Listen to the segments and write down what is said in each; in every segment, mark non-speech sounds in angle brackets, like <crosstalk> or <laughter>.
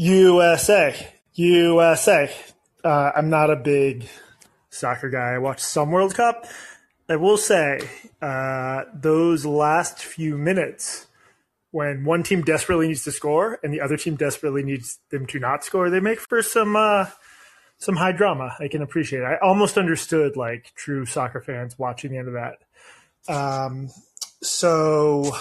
USA, USA. Uh, I'm not a big soccer guy. I watch some World Cup. I will say uh, those last few minutes when one team desperately needs to score and the other team desperately needs them to not score, they make for some uh, some high drama. I can appreciate. It. I almost understood like true soccer fans watching the end of that. Um, so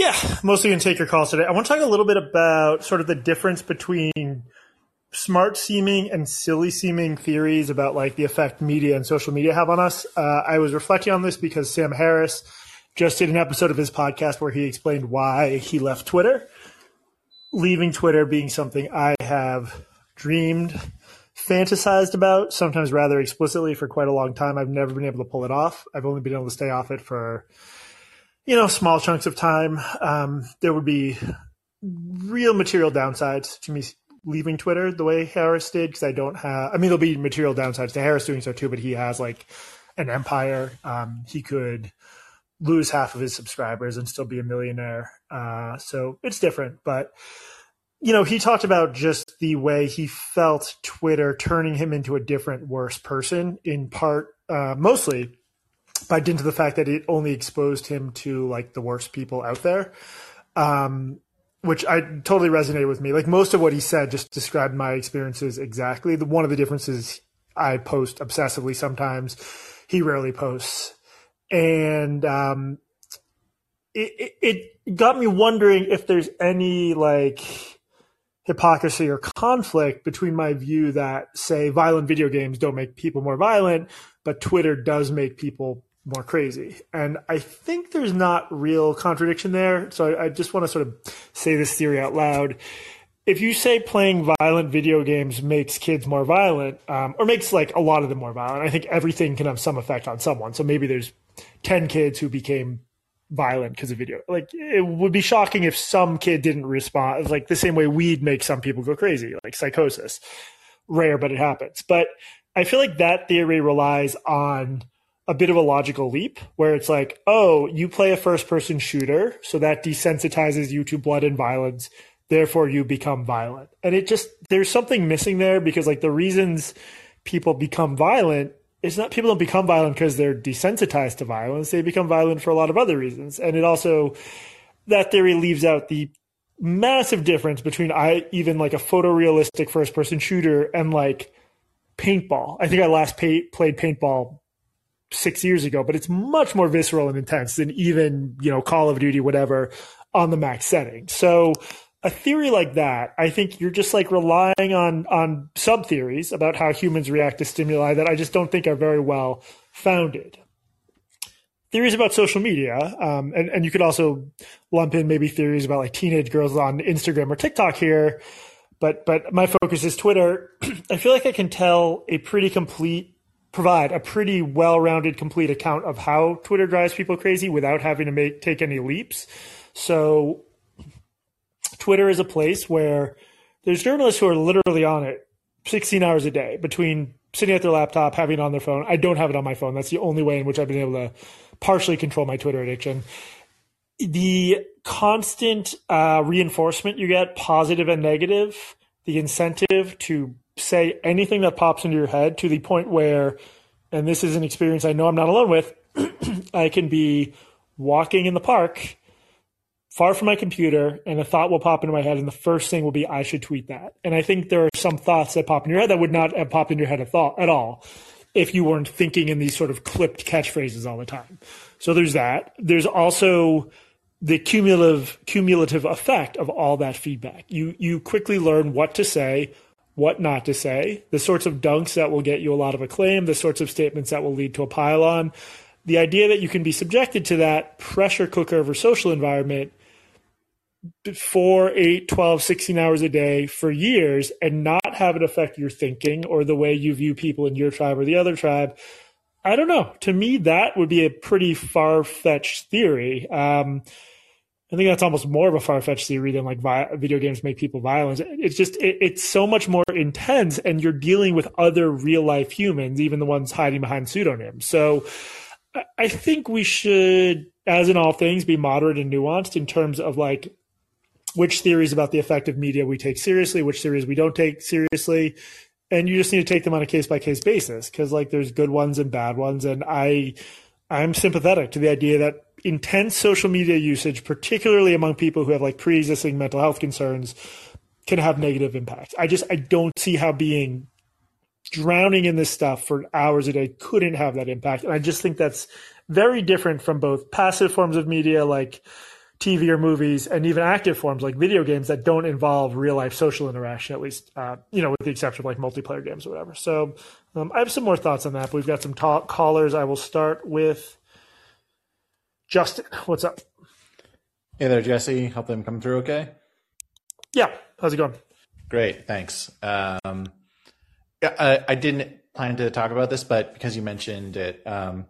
yeah, mostly gonna take your calls today. I want to talk a little bit about sort of the difference between smart seeming and silly seeming theories about like the effect media and social media have on us. Uh, I was reflecting on this because Sam Harris just did an episode of his podcast where he explained why he left Twitter. Leaving Twitter being something I have dreamed, fantasized about, sometimes rather explicitly for quite a long time. I've never been able to pull it off. I've only been able to stay off it for you know, small chunks of time. Um, there would be real material downsides to me leaving Twitter the way Harris did because I don't have. I mean, there'll be material downsides to Harris doing so too, but he has like an empire. Um, he could lose half of his subscribers and still be a millionaire. Uh, so it's different, but you know, he talked about just the way he felt Twitter turning him into a different, worse person. In part, uh, mostly by dint of the fact that it only exposed him to like the worst people out there. Um, which I totally resonated with me. Like most of what he said just described my experiences exactly. The one of the differences I post obsessively sometimes, he rarely posts, and um, it, it, it got me wondering if there's any like hypocrisy or conflict between my view that say violent video games don't make people more violent, but Twitter does make people more crazy. And I think there's not real contradiction there. So I, I just want to sort of say this theory out loud. If you say playing violent video games makes kids more violent, um, or makes like a lot of them more violent, I think everything can have some effect on someone. So maybe there's 10 kids who became violent because of video. Like it would be shocking if some kid didn't respond. Like the same way weed makes some people go crazy, like psychosis. Rare, but it happens. But I feel like that theory relies on a bit of a logical leap where it's like, oh, you play a first person shooter, so that desensitizes you to blood and violence. Therefore, you become violent. And it just, there's something missing there because, like, the reasons people become violent is not people don't become violent because they're desensitized to violence. They become violent for a lot of other reasons. And it also, that theory leaves out the massive difference between I even like a photorealistic first person shooter and like paintball. I think I last pay, played paintball six years ago, but it's much more visceral and intense than even, you know, Call of Duty, whatever, on the max setting. So a theory like that, I think you're just like relying on on sub theories about how humans react to stimuli that I just don't think are very well founded. Theories about social media, um, and and you could also lump in maybe theories about like teenage girls on Instagram or TikTok here, but but my focus is Twitter. <clears throat> I feel like I can tell a pretty complete provide a pretty well-rounded, complete account of how Twitter drives people crazy without having to make take any leaps. So, Twitter is a place where there's journalists who are literally on it 16 hours a day between sitting at their laptop, having it on their phone. I don't have it on my phone. That's the only way in which I've been able to partially control my Twitter addiction. The constant uh, reinforcement you get, positive and negative, the incentive to say anything that pops into your head to the point where, and this is an experience I know I'm not alone with, <clears throat> I can be walking in the park far from my computer and a thought will pop into my head and the first thing will be I should tweet that. And I think there are some thoughts that pop in your head that would not have popped in your head at, thought, at all if you weren't thinking in these sort of clipped catchphrases all the time. So there's that. There's also the cumulative cumulative effect of all that feedback. You you quickly learn what to say, what not to say, the sorts of dunks that will get you a lot of acclaim, the sorts of statements that will lead to a pylon. The idea that you can be subjected to that pressure cooker of a social environment four, eight, 12, 16 hours a day for years and not have it affect your thinking or the way you view people in your tribe or the other tribe. I don't know. To me, that would be a pretty far fetched theory. Um, I think that's almost more of a far fetched theory than like vi- video games make people violent. It's just it, it's so much more intense, and you're dealing with other real life humans, even the ones hiding behind pseudonyms. So I think we should, as in all things, be moderate and nuanced in terms of like which theories about the effect of media we take seriously, which theories we don't take seriously. And you just need to take them on a case by case basis because like there's good ones and bad ones. And I, I'm sympathetic to the idea that intense social media usage, particularly among people who have like pre-existing mental health concerns, can have negative impacts. I just I don't see how being drowning in this stuff for hours a day couldn't have that impact. And I just think that's very different from both passive forms of media like TV or movies, and even active forms like video games that don't involve real life social interaction, at least, uh, you know, with the exception of like multiplayer games or whatever. So um, I have some more thoughts on that. But we've got some talk callers. I will start with Justin. What's up? Hey there, Jesse. Help them come through okay? Yeah. How's it going? Great. Thanks. Um, I, I didn't plan to talk about this, but because you mentioned it, um,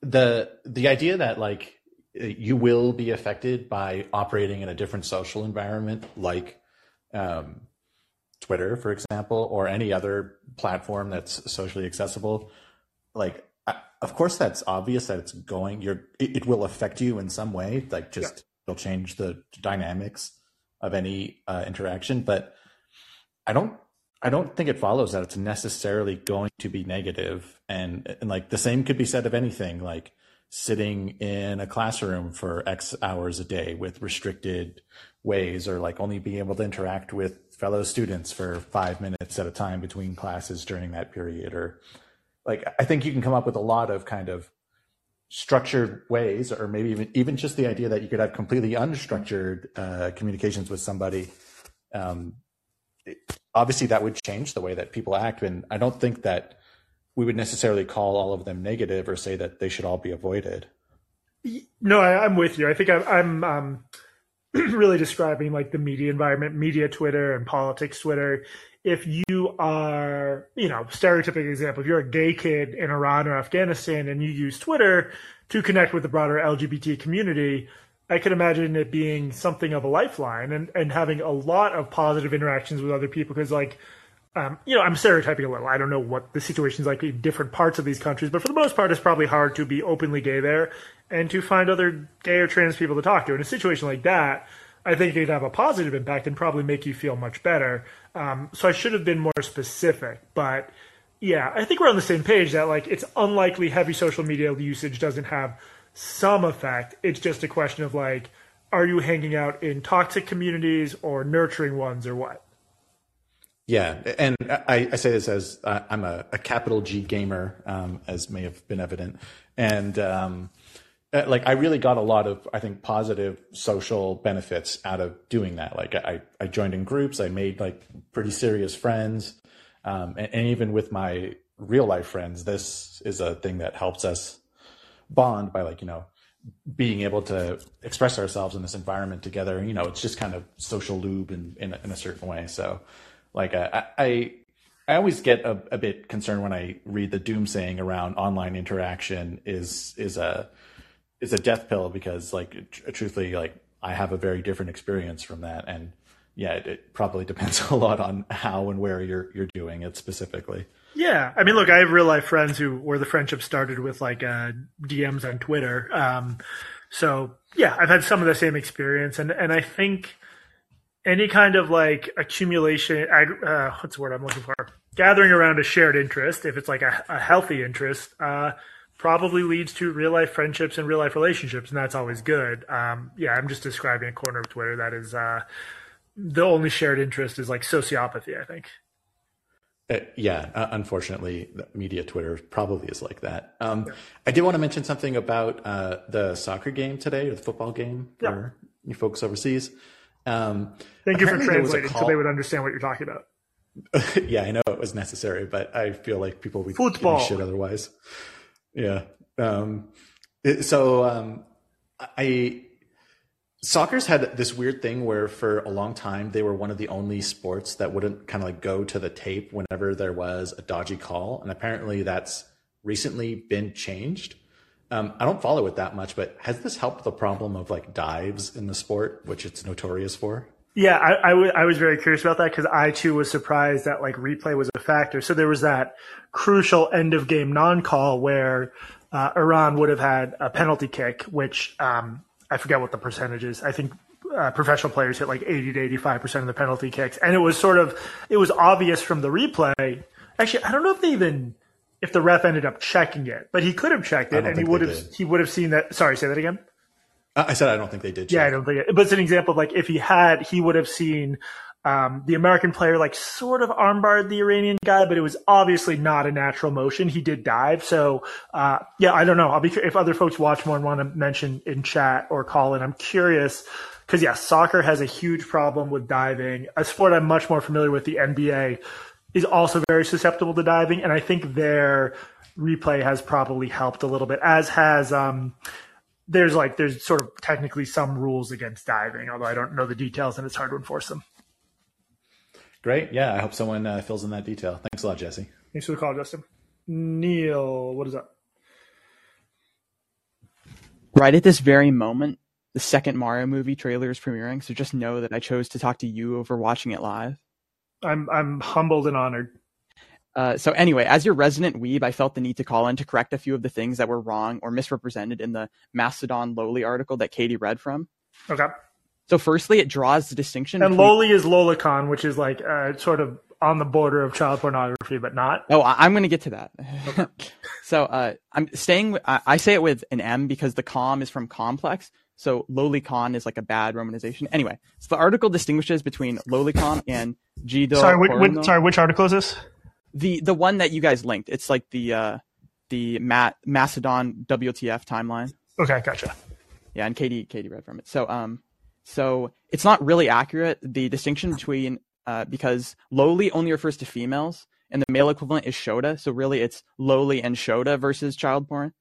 the the idea that like you will be affected by operating in a different social environment like um, Twitter, for example, or any other platform that's socially accessible. Like, of course, that's obvious that it's going. You're it, it will affect you in some way. Like, just yeah. it'll change the dynamics of any uh, interaction. But I don't. I don't think it follows that it's necessarily going to be negative, and and like the same could be said of anything. Like, sitting in a classroom for X hours a day with restricted ways, or like only being able to interact with fellow students for five minutes at a time between classes during that period, or like I think you can come up with a lot of kind of structured ways, or maybe even even just the idea that you could have completely unstructured uh, communications with somebody. Um, obviously, that would change the way that people act, and I don't think that we would necessarily call all of them negative or say that they should all be avoided. No, I, am with you. I think I'm, I'm um, <clears throat> really describing like the media environment, media Twitter and politics Twitter. If you are, you know, stereotypic example, if you're a gay kid in Iran or Afghanistan and you use Twitter to connect with the broader LGBT community, I can imagine it being something of a lifeline and, and having a lot of positive interactions with other people because like um, you know, I'm stereotyping a little. I don't know what the situation's like in different parts of these countries, but for the most part, it's probably hard to be openly gay there and to find other gay or trans people to talk to. In a situation like that, I think it could have a positive impact and probably make you feel much better. Um, so I should have been more specific, but yeah, I think we're on the same page that like it's unlikely heavy social media usage doesn't have some effect. It's just a question of like, are you hanging out in toxic communities or nurturing ones or what? Yeah, and I, I, say this as uh, I'm a, a, capital G gamer, um, as may have been evident, and um, uh, like I really got a lot of I think positive social benefits out of doing that. Like I, I joined in groups, I made like pretty serious friends, um, and, and even with my real life friends, this is a thing that helps us bond by like you know being able to express ourselves in this environment together. You know, it's just kind of social lube in in, in a certain way. So like uh, I, I always get a, a, bit concerned when I read the doom saying around online interaction is is a is a death pill because like tr- truthfully like I have a very different experience from that and yeah it, it, probably <laughs> depends a lot on how and where you're you're doing it specifically. Yeah, I mean, look, I have real life friends who where the friendship started with like uh, DMs on Twitter. Um, so yeah, I've had some of the same experience, and and I think any kind of like accumulation, uh, what's the word I'm looking for? Gathering around a shared interest, if it's like a, a healthy interest, uh, probably leads to real life friendships and real life relationships, and that's always good. Um, yeah, I'm just describing a corner of Twitter that is uh, the only shared interest is like sociopathy. I think. Uh, yeah, uh, unfortunately, media Twitter probably is like that. Um, yeah. I did want to mention something about uh, the soccer game today, or the football game for yeah. you folks overseas. Um, Thank you for translating so they would understand what you're talking about. <laughs> yeah, I know it was necessary, but I feel like people would football shit otherwise. Yeah. Um, so um, I soccer's had this weird thing where for a long time they were one of the only sports that wouldn't kind of like go to the tape whenever there was a dodgy call, and apparently that's recently been changed. Um, I don't follow it that much, but has this helped the problem of like dives in the sport, which it's notorious for? Yeah, I, I, w- I was very curious about that because I too was surprised that like replay was a factor. So there was that crucial end of game non call where uh, Iran would have had a penalty kick, which um, I forget what the percentage is. I think uh, professional players hit like 80 to 85 percent of the penalty kicks, and it was sort of it was obvious from the replay. Actually, I don't know if they even if the ref ended up checking it, but he could have checked it, and he would have did. he would have seen that. Sorry, say that again. I said I don't think they did. Check. Yeah, I don't think it. But it's an example of like if he had, he would have seen um, the American player like sort of armbarred the Iranian guy, but it was obviously not a natural motion. He did dive, so uh, yeah, I don't know. I'll be if other folks watch more and want to mention in chat or call in. I'm curious because yeah, soccer has a huge problem with diving. A sport I'm much more familiar with, the NBA, is also very susceptible to diving, and I think their replay has probably helped a little bit, as has. Um, there's like there's sort of technically some rules against diving, although I don't know the details and it's hard to enforce them. Great, yeah. I hope someone uh, fills in that detail. Thanks a lot, Jesse. Thanks for the call, Justin. Neil, what is up? Right at this very moment, the second Mario movie trailer is premiering, so just know that I chose to talk to you over watching it live. I'm I'm humbled and honored. Uh, so anyway, as your resident weeb, I felt the need to call in to correct a few of the things that were wrong or misrepresented in the Mastodon Loli article that Katie read from. Okay. So firstly, it draws the distinction. And between... Loli is Lolicon, which is like uh, sort of on the border of child pornography, but not. Oh, I- am going to get to that. Okay. <laughs> so uh, I'm staying. With, I-, I say it with an M because the com is from complex. So Lolicon is like a bad romanization. Anyway, so the article distinguishes between Lolicon and Jido. Sorry, which, sorry, which article is this? The the one that you guys linked. It's like the uh, the Mat- Mastodon WTF timeline. Okay, gotcha. Yeah, and Katie Katie read from it. So um, so it's not really accurate. The distinction between uh, because loli only refers to females, and the male equivalent is shota. So really, it's loli and shota versus child porn.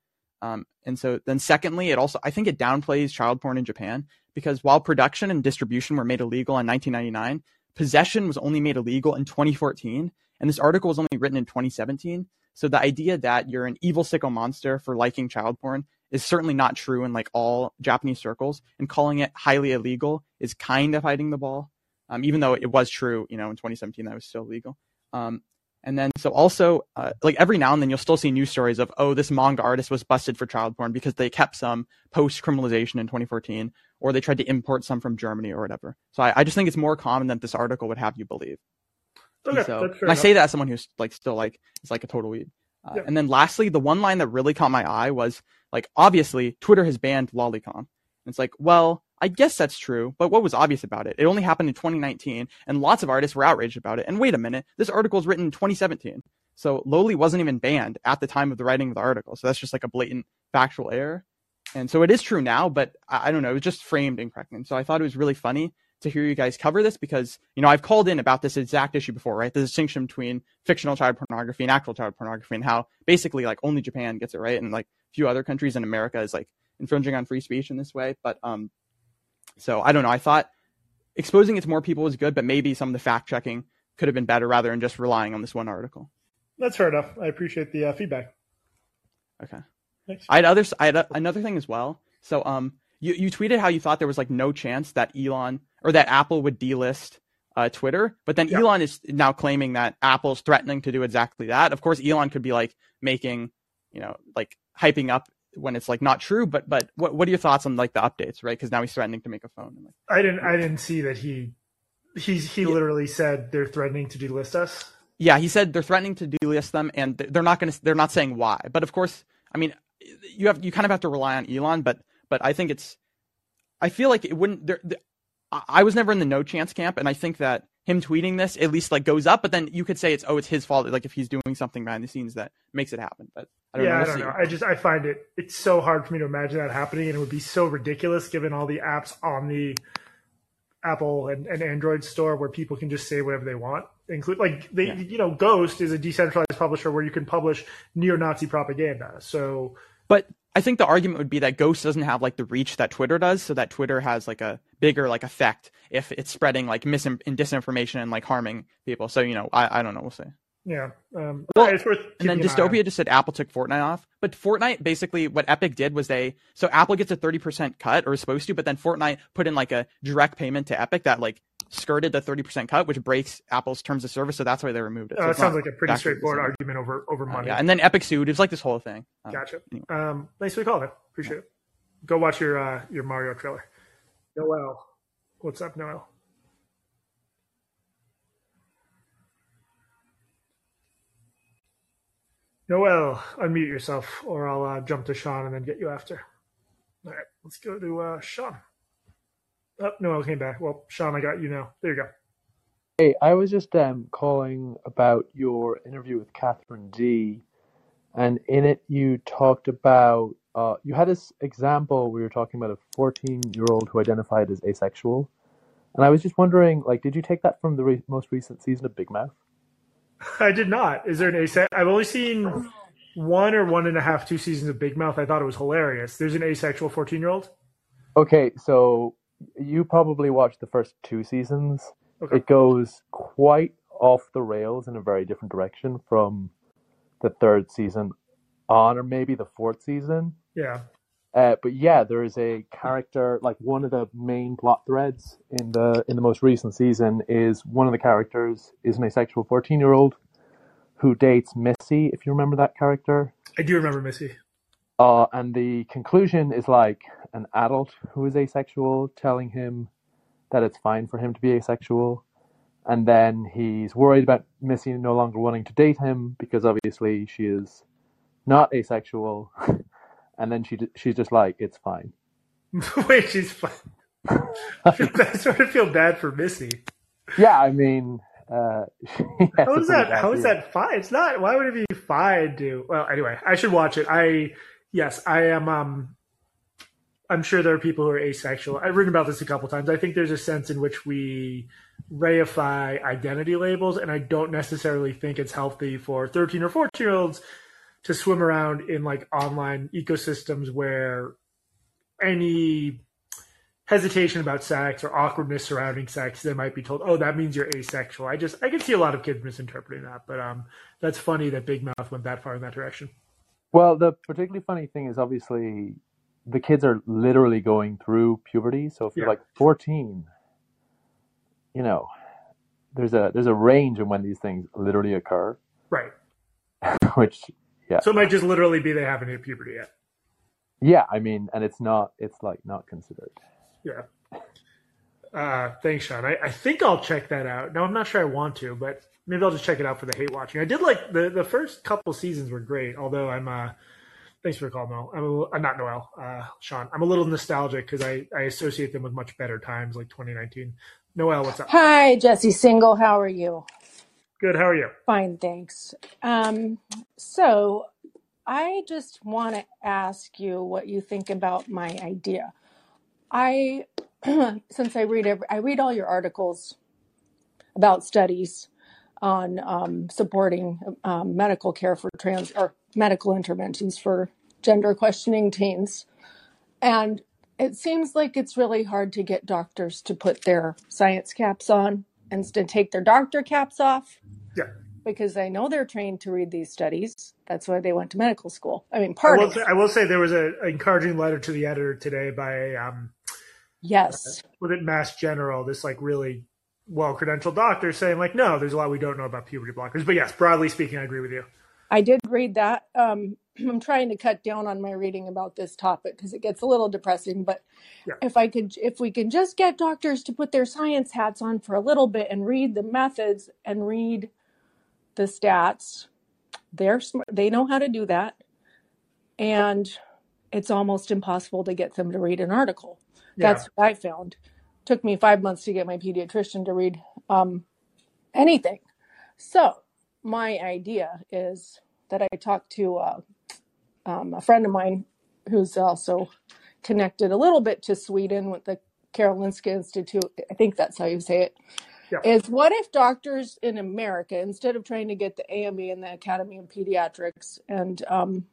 Um, and so then secondly, it also I think it downplays child porn in Japan because while production and distribution were made illegal in 1999, possession was only made illegal in 2014, and this article was only written in 2017. So the idea that you're an evil sicko monster for liking child porn is certainly not true in like all Japanese circles, and calling it highly illegal is kind of hiding the ball. Um, even though it was true, you know, in 2017 that was still legal. Um, and then so also uh, like every now and then you'll still see news stories of oh this manga artist was busted for child porn because they kept some post criminalization in 2014 or they tried to import some from Germany or whatever. So I, I just think it's more common than this article would have you believe. Okay, so I say that as someone who's like still like is like a total weeb. Uh, yeah. And then lastly, the one line that really caught my eye was like obviously Twitter has banned lolicon. And it's like well I guess that's true, but what was obvious about it? It only happened in 2019, and lots of artists were outraged about it. And wait a minute, this article was written in 2017. So Loli wasn't even banned at the time of the writing of the article. So that's just like a blatant factual error. And so it is true now, but I, I don't know, it was just framed incorrectly. And so I thought it was really funny to hear you guys cover this because, you know, I've called in about this exact issue before, right? The distinction between fictional child pornography and actual child pornography and how basically like only Japan gets it right. And like a few other countries in America is like infringing on free speech in this way. But, um, so I don't know. I thought exposing it to more people was good, but maybe some of the fact checking could have been better rather than just relying on this one article. That's fair enough. I appreciate the uh, feedback. Okay. Thanks. I had others. I had a, another thing as well. So, um, you you tweeted how you thought there was like no chance that Elon or that Apple would delist uh, Twitter, but then yeah. Elon is now claiming that Apple's threatening to do exactly that. Of course, Elon could be like making, you know, like hyping up when it's like not true. But but what what are your thoughts on like the updates, right? Because now he's threatening to make a phone. Like, I didn't I didn't see that he he's he yeah. literally said they're threatening to delist us. Yeah, he said they're threatening to delist them, and they're not going to. They're not saying why. But of course, I mean, you have you kind of have to rely on Elon. But but I think it's. I feel like it wouldn't. There, I was never in the no chance camp, and I think that him tweeting this at least like goes up. But then you could say it's oh it's his fault. Like if he's doing something behind the scenes that makes it happen. But I don't yeah, know. I don't know. I just I find it it's so hard for me to imagine that happening, and it would be so ridiculous given all the apps on the Apple and, and Android store where people can just say whatever they want. Include like they yeah. you know Ghost is a decentralized publisher where you can publish neo-Nazi propaganda. So, but I think the argument would be that Ghost doesn't have like the reach that Twitter does, so that Twitter has like a bigger like effect if it's spreading like mis and disinformation and like harming people. So you know, I, I don't know. We'll see. Yeah. Um, well, and then Dystopia just said Apple took Fortnite off, but Fortnite basically what Epic did was they so Apple gets a thirty percent cut or is supposed to, but then Fortnite put in like a direct payment to Epic that like skirted the 30% cut, which breaks Apple's terms of service. So that's why they removed it. So uh, it sounds like a pretty straightforward argument over over money. Uh, yeah, and then Epic sued. It was like this whole thing. Um, gotcha. Anyway. Um, nice to call it. Appreciate yeah. it. Go watch your uh, your Mario trailer. Noel. What's up, Noel? Noel, unmute yourself, or I'll uh, jump to Sean and then get you after. All right, let's go to uh, Sean. Oh, Noel came back. Well, Sean, I got you now. There you go. Hey, I was just um, calling about your interview with Katherine Dee, and in it you talked about uh, you had this example where you were talking about a 14 year old who identified as asexual, and I was just wondering, like, did you take that from the re- most recent season of Big Mouth? <laughs> I did not. Is there an asex? I've only seen one or one and a half, two seasons of Big Mouth. I thought it was hilarious. There's an asexual 14 year old. Okay, so you probably watched the first two seasons. Okay. It goes quite off the rails in a very different direction from the third season on, or maybe the fourth season. Yeah. Uh, but yeah, there is a character like one of the main plot threads in the in the most recent season is one of the characters is an asexual fourteen year old who dates Missy, if you remember that character. I do remember Missy. Uh, and the conclusion is like an adult who is asexual telling him that it's fine for him to be asexual. And then he's worried about Missy no longer wanting to date him because obviously she is not asexual. <laughs> and then she she's just like, it's fine. <laughs> Wait, she's fine. I sort of feel bad for Missy. Yeah, I mean, uh, <laughs> How is that? How is that fine? It's not. Why would it be fine? To well, anyway, I should watch it. I yes, I am. Um, I'm sure there are people who are asexual. I've written about this a couple times. I think there's a sense in which we reify identity labels, and I don't necessarily think it's healthy for 13 or 14 year olds to swim around in like online ecosystems where any hesitation about sex or awkwardness surrounding sex, they might be told, "Oh, that means you're asexual." I just I can see a lot of kids misinterpreting that, but um, that's funny that Big Mouth went that far in that direction. Well, the particularly funny thing is obviously the kids are literally going through puberty. So if you're Yeah. like 14, you know, there's a there's a range in when these things literally occur, Right. <laughs> which yeah. So it might just literally be they haven't hit puberty yet. Yeah, I mean, and it's not it's like not considered. Yeah. Uh, thanks, Sean. I, I think I'll check that out. No, I'm not sure I want to, but maybe I'll just check it out for the hate watching. I did like the the first couple seasons were great. Although I'm uh, thanks for the call, Noel. I'm a, little- uh, not Noel, uh, Sean. I'm a little nostalgic because I I associate them with much better times, like 2019. Noel, what's up? Hi, Jesse Singal. How are you? Good. How are you? Fine, thanks. Um, so I just want to ask you what you think about my idea. I, <clears throat> since I read every, I read all your articles about studies on um, supporting um, medical care for trans or medical interventions for gender questioning teens, and it seems like it's really hard to get doctors to put their science caps on and to take their doctor caps off Yeah. because they know they're trained to read these studies. That's why they went to medical school. I mean, I part will, of say, it. I will say there was a an encouraging letter to the editor today by um, Yes. was it Mass General, this like really well credentialed doctor saying like, no, there's a lot we don't know about puberty blockers. But yes, broadly speaking, I agree with you. I did read that. Um, <clears throat> I'm trying to cut down on my reading about this topic because it gets a little depressing. But Yeah. if I could, if we can just get doctors to put their science hats on for a little bit and read the methods and read the stats, they're smart. They know how to do that, and it's almost impossible to get them to read an article. Yeah. That's what I found. Took me five months to get my pediatrician to read um, anything. So my idea is that I talked to uh, um, a friend of mine who's also connected a little bit to Sweden with the Karolinska Institute. I think that's how you say it. Yeah. Is what if doctors in America, instead of trying to get the AME and the Academy of Pediatrics and um,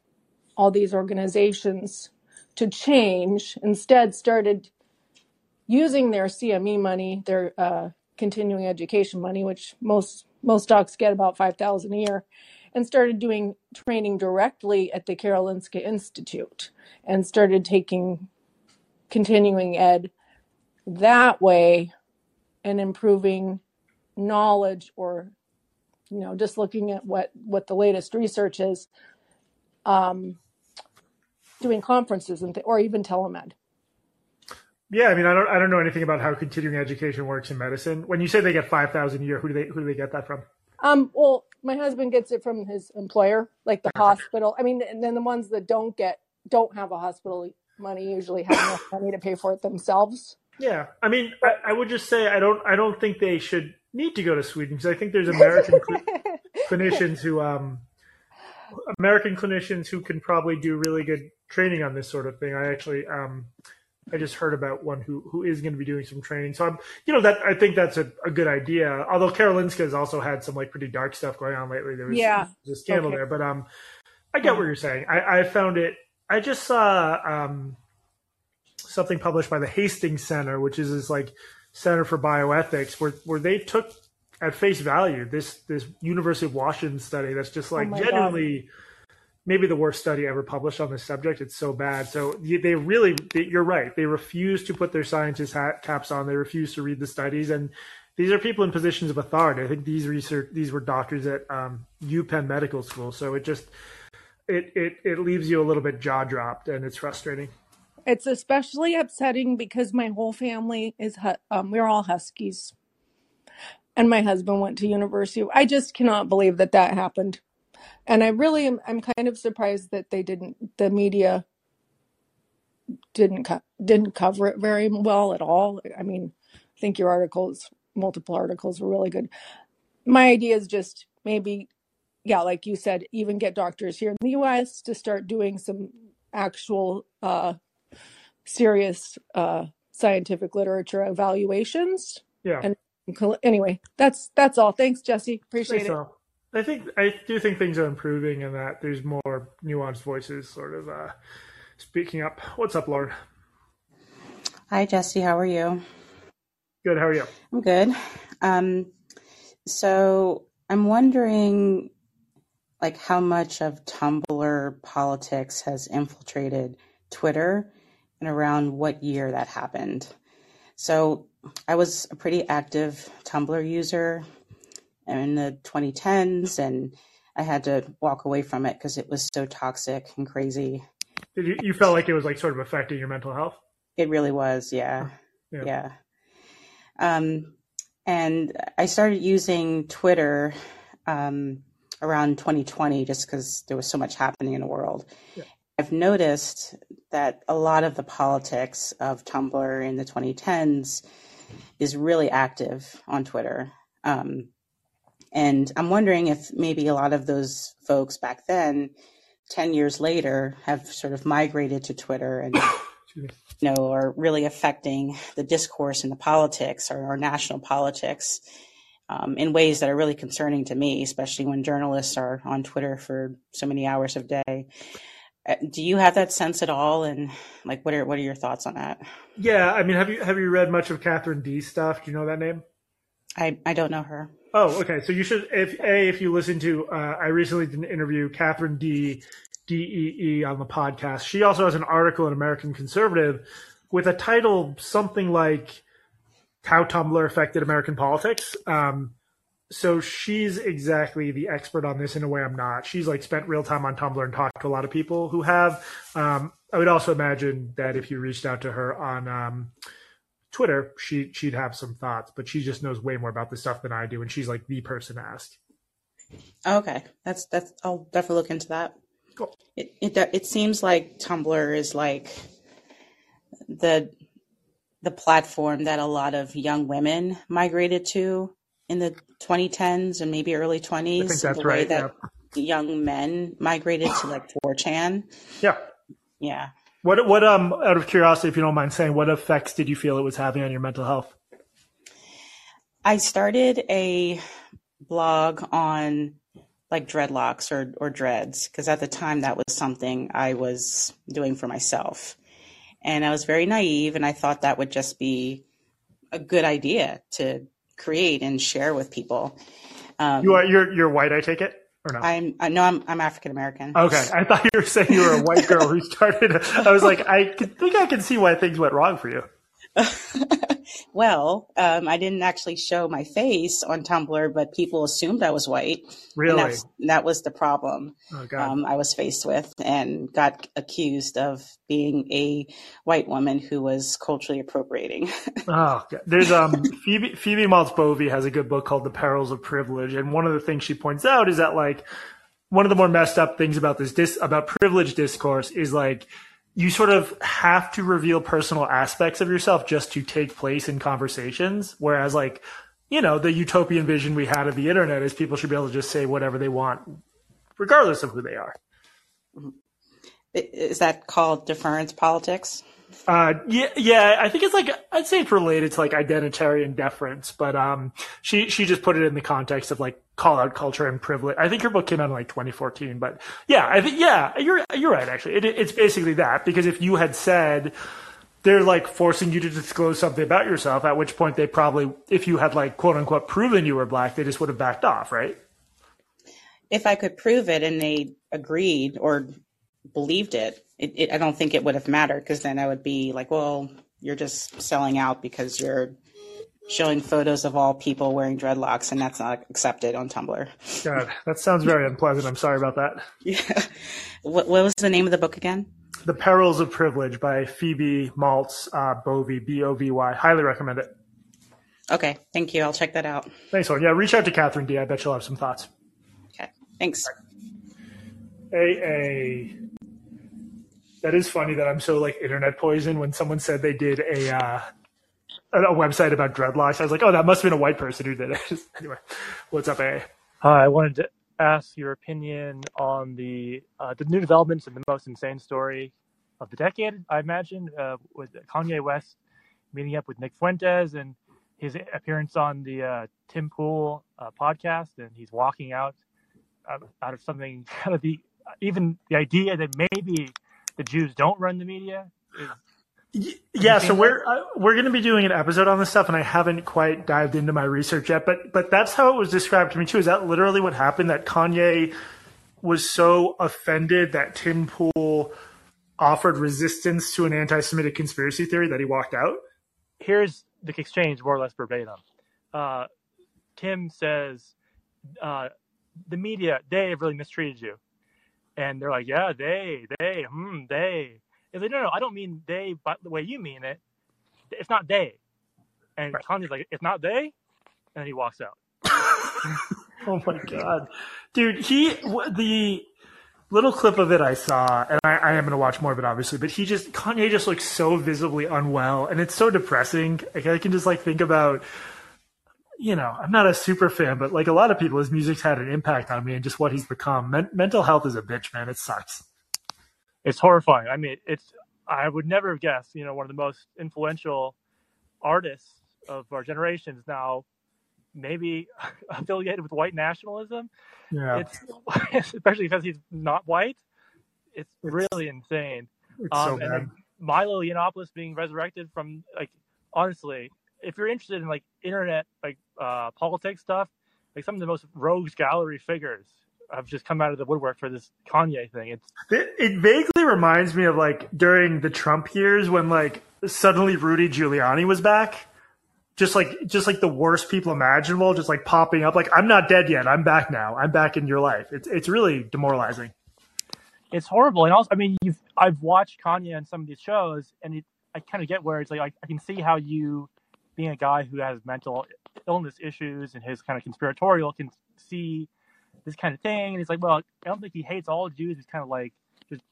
all these organizations to change, instead started using their CME money, their uh, continuing education money, which most most docs get about five thousand a year, and started doing training directly at the Karolinska Institute, and started taking continuing ed that way, and improving knowledge, or you know, just looking at what what the latest research is, um, doing conferences and th- or even telemed. Yeah, I mean, I don't, I don't know anything about how continuing education works in medicine. When you say they get five thousand a year, who do they, who do they get that from? Um, well, my husband gets it from his employer, like the hospital. I mean, and then the ones that don't get, don't have a hospital money usually have enough <coughs> money to pay for it themselves. Yeah, I mean, I, I would just say I don't, I don't think they should need to go to Sweden because I think there's American cl- <laughs> clinicians who, um, American clinicians who can probably do really good training on this sort of thing. I actually, um, I just heard about one who who is going to be doing some training. So I'm, you know, that I think that's a, a good idea. Although Karolinska has also had some like pretty dark stuff going on lately. There was Yeah. a scandal Okay. there, but um, I get what you're saying. I, I found it. I just saw um something published by the Hastings Center, which is this like Center for Bioethics, where where they took at face value this this University of Washington study that's just like Oh my God. Maybe the worst study ever published on this subject. It's so bad. So they really, you're right. They refuse to put their scientist hat caps on. They refuse to read the studies, and these are people in positions of authority. I think these research, these were doctors at um, UPenn Medical School. So it just, it it it leaves you a little bit jaw dropped, and it's frustrating. It's especially upsetting because my whole family is um, we're all Huskies, and my husband went to university. I just cannot believe that that happened, and I really am. I'm kind of surprised that they didn't. The media didn't co- didn't cover it very well at all. I mean, I think your articles, multiple articles, were really good. My idea is just maybe, yeah, like you said, even get doctors here in the U.S. to start doing some actual. Uh, serious uh, scientific literature evaluations. Yeah. And anyway, that's that's all. Thanks, Jesse. Appreciate Thanks, it. Al. I think I do think things are improving, and that there's more nuanced voices sort of uh, speaking up. What's up, Lauren? Hi, Jesse. How are you? Good. How are you? I'm good. Um, so I'm wondering, like, how much of Tumblr politics has infiltrated Twitter, and around what year that happened. So I was a pretty active Tumblr user in the 2010s, and I had to walk away from it because it was so toxic and crazy. Did you, you felt like it was like sort of affecting your mental health? It really was, yeah. Yeah. Yeah. Um, and I started using Twitter um, around 2020 just because there was so much happening in the world. Yeah. I've noticed that a lot of the politics of Tumblr in the 2010s is really active on Twitter. Um, and I'm wondering if maybe a lot of those folks back then, 10 years later, have sort of migrated to Twitter and <coughs> you know, are really affecting the discourse and the politics or our national politics um, in ways that are really concerning to me, especially when journalists are on Twitter for so many hours of day. Uh, Do you have that sense at all? And like, what are what are your thoughts on that? Yeah. I mean, have you have you read much of Katherine Dee's stuff? Do you know that name? I I don't know her. Oh, okay. So you should, if a, if you listen to, uh, I recently did an interview Katherine Dee. D E E on the podcast. She also has an article in American Conservative with a title something like "How Tumblr Affected American Politics." Um, so she's exactly the expert on this in a way I'm not. She's like spent real time on Tumblr and talked to a lot of people who have. Um, I would also imagine that if you reached out to her on um, Twitter, she she'd have some thoughts, but she just knows way more about this stuff than I do, and she's like the person to ask. Okay, that's that's. I'll definitely look into that. Cool. It it it seems like Tumblr is like the the platform that a lot of young women migrated to in the 2010s and maybe early 20s. I think that's the way right. that young men migrated to like 4chan. Yeah. Yeah. What what um out of curiosity, if you don't mind saying, what effects did you feel it was having on your mental health? I started a blog on like dreadlocks or, or dreads because at the time that was something I was doing for myself. And I was very naive and I thought that would just be a good idea to create and share with people. Um, You are you're you're white, I take it, or no? I'm uh, I know I'm I'm African American. okay, I thought you were saying you were a white girl who started. I was like, I think I can see why things went wrong for you. <laughs> well, um, I didn't actually show my face on Tumblr, but people assumed I was white. Really? And that was the problem Oh um, I was faced with and got accused of being a white woman who was culturally appropriating. <laughs> Oh, God. there's um Phoebe Phoebe Maltz Bovy has a good book called The Perils of Privilege, and one of the things she points out is that like one of the more messed up things about this dis- about privilege discourse is like you sort of have to reveal personal aspects of yourself just to take place in conversations, whereas like you know the utopian vision we had of the internet is people should be able to just say whatever they want, regardless of who they are. Mm-hmm. Is that called deference politics? Uh, yeah, yeah. I think it's like I'd say it's related to like identitarian deference, but um, she she just put it in the context of like call out culture and privilege. I think her book came out in like 2014, but yeah, I think yeah, you're you're right. Actually, it, it's basically that because if you had said they're like forcing you to disclose something about yourself, at which point they probably, if you had like quote unquote proven you were black, they just would have backed off, right? If I could prove it and they agreed or believed it, it, it I don't think it would have mattered because then I would be like, well, you're just selling out because you're showing photos of all people wearing dreadlocks and that's not accepted on Tumblr. God, that sounds very unpleasant. I'm sorry about that. Yeah. <laughs> What, what was the name of the book again? The Perils of Privilege by Phoebe Maltz uh, Bovy, B O V Y. Highly recommend it. Okay, thank you. I'll check that out. Thanks, Lauren. Yeah, reach out to Katherine Dee. I bet she'll have some thoughts. Okay, thanks. AA. That is funny that I'm so like internet poison. When someone said they did a uh, a a website about dreadlocks, I was like, oh, that must have been a white person who did it. <laughs> anyway, what's up, AA? Hi, I wanted to ask your opinion on the uh, the new developments and the most insane story of the decade. I imagine uh, with Kanye West meeting up with Nick Fuentes and his appearance on the uh, Tim Pool uh, podcast, and he's walking out uh, out of something <laughs> kind of the even the idea that maybe the Jews don't run the media is Yeah, so we're uh, we're going to be doing an episode on this stuff, and I haven't quite dived into my research yet. But but that's how it was described to me too. Is that literally what happened? That Kanye was so offended that Tim Pool offered resistance to an anti-Semitic conspiracy theory that he walked out. here's the exchange more or less verbatim. Uh, Tim says, uh, the media, they have really mistreated you. And they're like, yeah, they, they, hmm, they. He's like, no, no, I don't mean they but the way you mean it. It's not they. And Right. Kanye's like, it's not they? And he walks out. <laughs> Oh my god, dude! He the little clip of it I saw, and I, I am going to watch more of it, obviously. But he just Kanye just looks so visibly unwell, and it's so depressing. Like I can just like think about, you know, I'm not a super fan, but like a lot of people, his music's had an impact on me and just what he's become. Men- mental health is a bitch, man. It sucks. It's horrifying. I mean, it's, I would never have guessed, you know, one of the most influential artists of our generation is now maybe <laughs> affiliated with white nationalism. Yeah, it's <laughs> especially because he's not white. It's really insane. it's so Um, and bad. Milo Yiannopoulos being resurrected from like honestly, if you're interested in like internet like uh, politics stuff, like some of the most rogues gallery figures have just come out of the woodwork for this Kanye thing. It's It, it vaguely reminds me of like during the Trump years when like suddenly Rudy Giuliani was back. Just like just like the worst people imaginable, just like popping up. Like I'm not dead yet. I'm back now. I'm back in your life. It's it's really demoralizing. it's horrible. And also, I mean, you've I've watched Kanye on some of these shows, and it, I kind of get where it's like I, I can see how you, being a guy who has mental illness issues and his kind of conspiratorial, can see this kind of thing. And he's like, well, I don't think he hates all Jews. He's kind of like just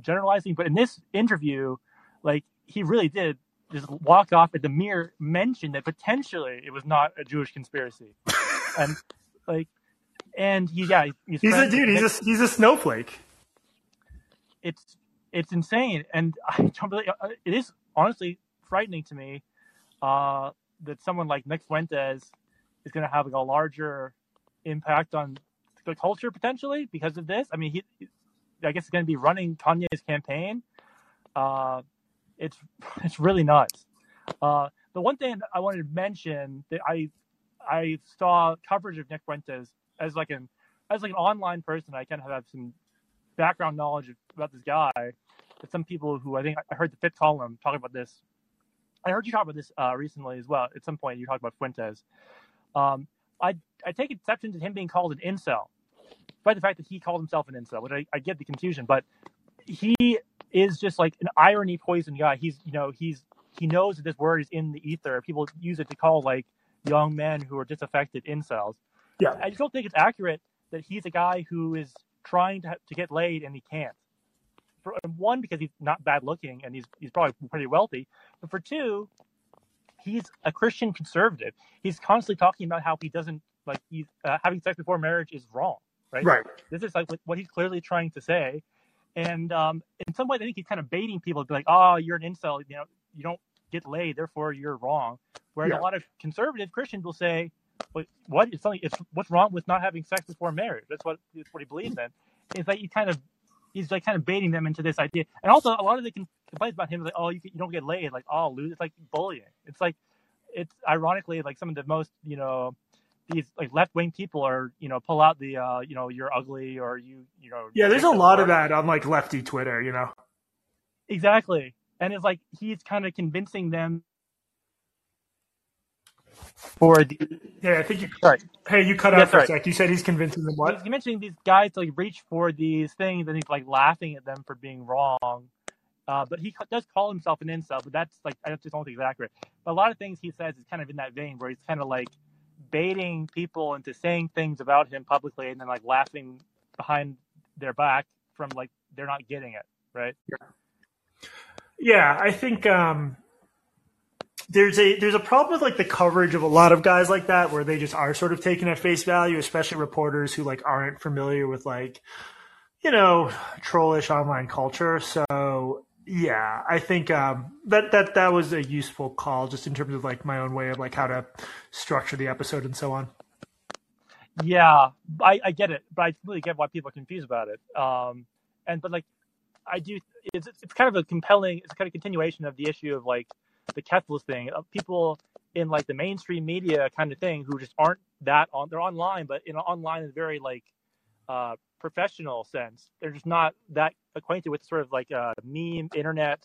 generalizing. But in this interview, like he really did just walk off at the mere mention that potentially it was not a Jewish conspiracy, <laughs> and like. And he, yeah, he's, He's a dude. He's a he's a snowflake. it's it's insane, and <laughs> I don't really. uh, It is honestly frightening to me uh, that someone like Nick Fuentes is going to have like a larger impact on the culture potentially because of this. I mean, he, I guess, is going to be running Kanye's campaign. Uh, it's <laughs> it's really nuts. Uh, the one thing I wanted to mention that I I saw coverage of Nick Fuentes as like an as like an online person. I kind of have some background knowledge about this guy. That some people who I think I heard the fifth column talking about this I heard you talk about this uh, recently as well. At some point, you talked about Fuentes. Um, I I take exception to him being called an incel, by the fact that he called himself an incel. Which I, I get the confusion, but he is just like an irony poison guy. He's you know he's he knows that this word is in the ether. People use it to call like young men who are disaffected incels. Yeah. I just don't think it's accurate that he's a guy who is trying to to get laid and he can't. For one, because he's not bad looking and he's he's probably pretty wealthy, but for two, he's a Christian conservative. He's constantly talking about how he doesn't like he's uh, having sex before marriage is wrong, right? Right. This is like what- he's clearly trying to say, and um, in some ways, I think he's kind of baiting people to be like, "Oh, you're an incel. You know, you don't get laid, therefore you're wrong." Whereas Yeah. a lot of conservative Christians will say, "What? What? Something. It's what's wrong with not having sex before marriage? That's what that's what he believes in." It's like he kind of he's like kind of baiting them into this idea, and also a lot of the complaints about him is like, "Oh, you, you don't get laid," like, "Oh, lose." It's like bullying. It's like it's ironically like some of the most you know these like left wing people are you know pull out the uh you know you're ugly or you you know Yeah, there's a lot of that on like lefty Twitter, you know. exactly and it's like he's kind of convincing them for the Yeah, I think you. Sorry. Hey, you cut out That's for a right. sec. You said he's convincing them what? he's mentioning these guys to like reach for these things and he's like laughing at them for being wrong uh, but he ca- does call himself an incel but that's like i just don't think it's accurate but a lot of things he says is kind of in that vein where he's kind of like baiting people into saying things about him publicly and then like laughing behind their back from like they're not getting it right Yeah, I think um, there's a there's a problem with like the coverage of a lot of guys like that, where they just are sort of taken at face value, especially reporters who like aren't familiar with like you know trollish online culture. So yeah, I think um, that that that was a useful call, just in terms of like my own way of like how to structure the episode and so on. Yeah, I, I get it, but I really get why people are confused about it. Um, and but like, I do. It's it's kind of a compelling. It's kind of continuation of the issue of like the Kethlis thing. Of people in like the mainstream media kind of thing who just aren't that on. They're online, but in online is very like uh, professional sense. They're just not that acquainted with sort of like uh, meme internet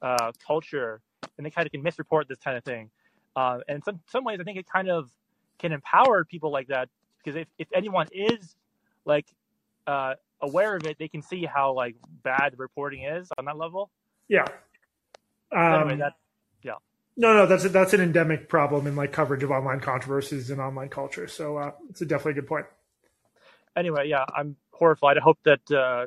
uh, culture, and they kind of can misreport this kind of thing. Uh, and in some some ways, I think it kind of can empower people like that because if, if anyone is like uh, aware of it, they can see how like bad the reporting is on that level. Yeah. So anyway, Um, that No, no, that's a, that's an endemic problem in like coverage of online controversies and online culture. So uh, it's a definitely a good point. anyway, yeah, I'm horrified. I hope that uh,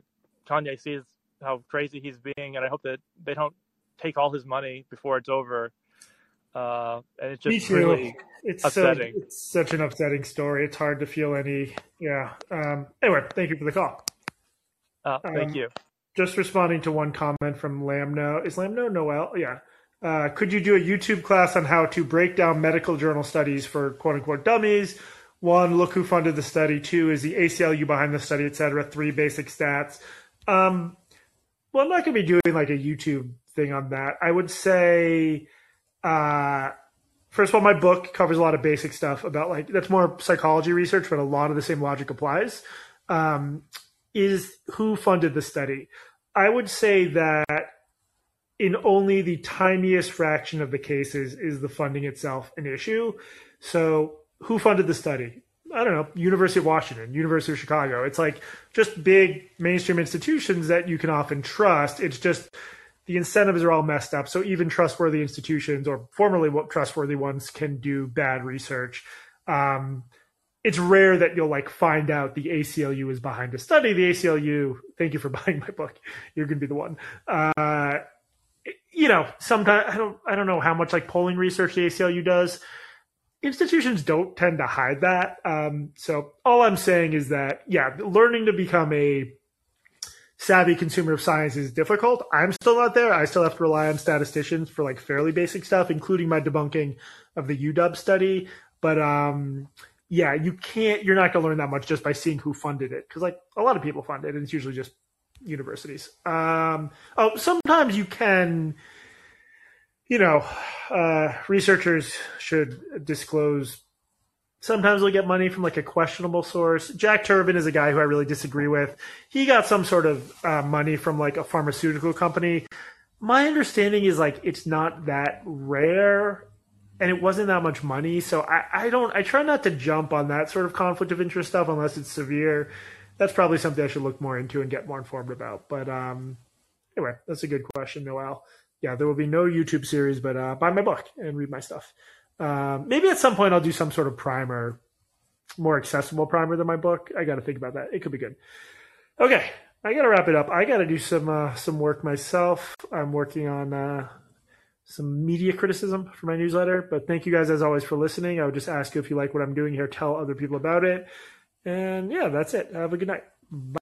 Kanye sees how crazy he's being, and I hope that they don't take all his money before it's over. Uh, and it's just really It's so, upsetting. it's such an upsetting story. It's hard to feel any. Yeah. Um, anyway, thank you for the call. uh, thank Um, you. Just responding to one comment from Lamno. Is Lamno Noel? Yeah. Uh, could you do a YouTube class on how to break down medical journal studies for quote unquote dummies? One, look who funded the study. Two, is the ACLU behind the study, et cetera. Three, basic stats. Um, well, I'm not going to be doing like a YouTube thing on that. I would say, uh, first of all, my book covers a lot of basic stuff about like that's more psychology research, but a lot of the same logic applies. Um, is who funded the study? I would say that in only the tiniest fraction of the cases is the funding itself an issue. So, who funded the study? I don't know, University of Washington, University of Chicago. It's like just big mainstream institutions that you can often trust. It's just the incentives are all messed up. So even trustworthy institutions or formerly trustworthy ones can do bad research. Um, it's rare that you'll like find out the ACLU is behind a study. The ACLU, thank you for <laughs> buying my book. You're going to be the one. Uh, you know, sometimes I don't, I don't know how much like polling research the ACLU does. Institutions don't tend to hide that. Um, so all I'm saying is that, yeah, learning to become a savvy consumer of science is difficult. I'm still not there. I still have to rely on statisticians for like fairly basic stuff, including my debunking of the UW study. But um, yeah, you can't. You're not going to learn that much just by seeing who funded it, because like a lot of people fund it, and it's usually just universities. Um, oh, sometimes you can. You know, uh, researchers should disclose sometimes they'll get money from like a questionable source. Jack Turban is a guy who I really disagree with. He got some sort of uh, money from like a pharmaceutical company. my understanding is like it's not that rare and it wasn't that much money. So I, I don't, I try not to jump on that sort of conflict of interest stuff unless it's severe. That's probably something I should look more into and get more informed about. But um, anyway, that's a good question, Noel. Yeah, there will be no YouTube series, but uh, buy my book and read my stuff. Um, maybe at some point I'll do some sort of primer, more accessible primer than my book. I got to think about that. It could be good. Okay, I got to wrap it up. I got to do some uh, some work myself. I'm working on uh, some media criticism for my newsletter. But thank you guys as always for listening. I would just ask you if you like what I'm doing here, tell other people about it. And yeah, that's it. Have a good night. Bye.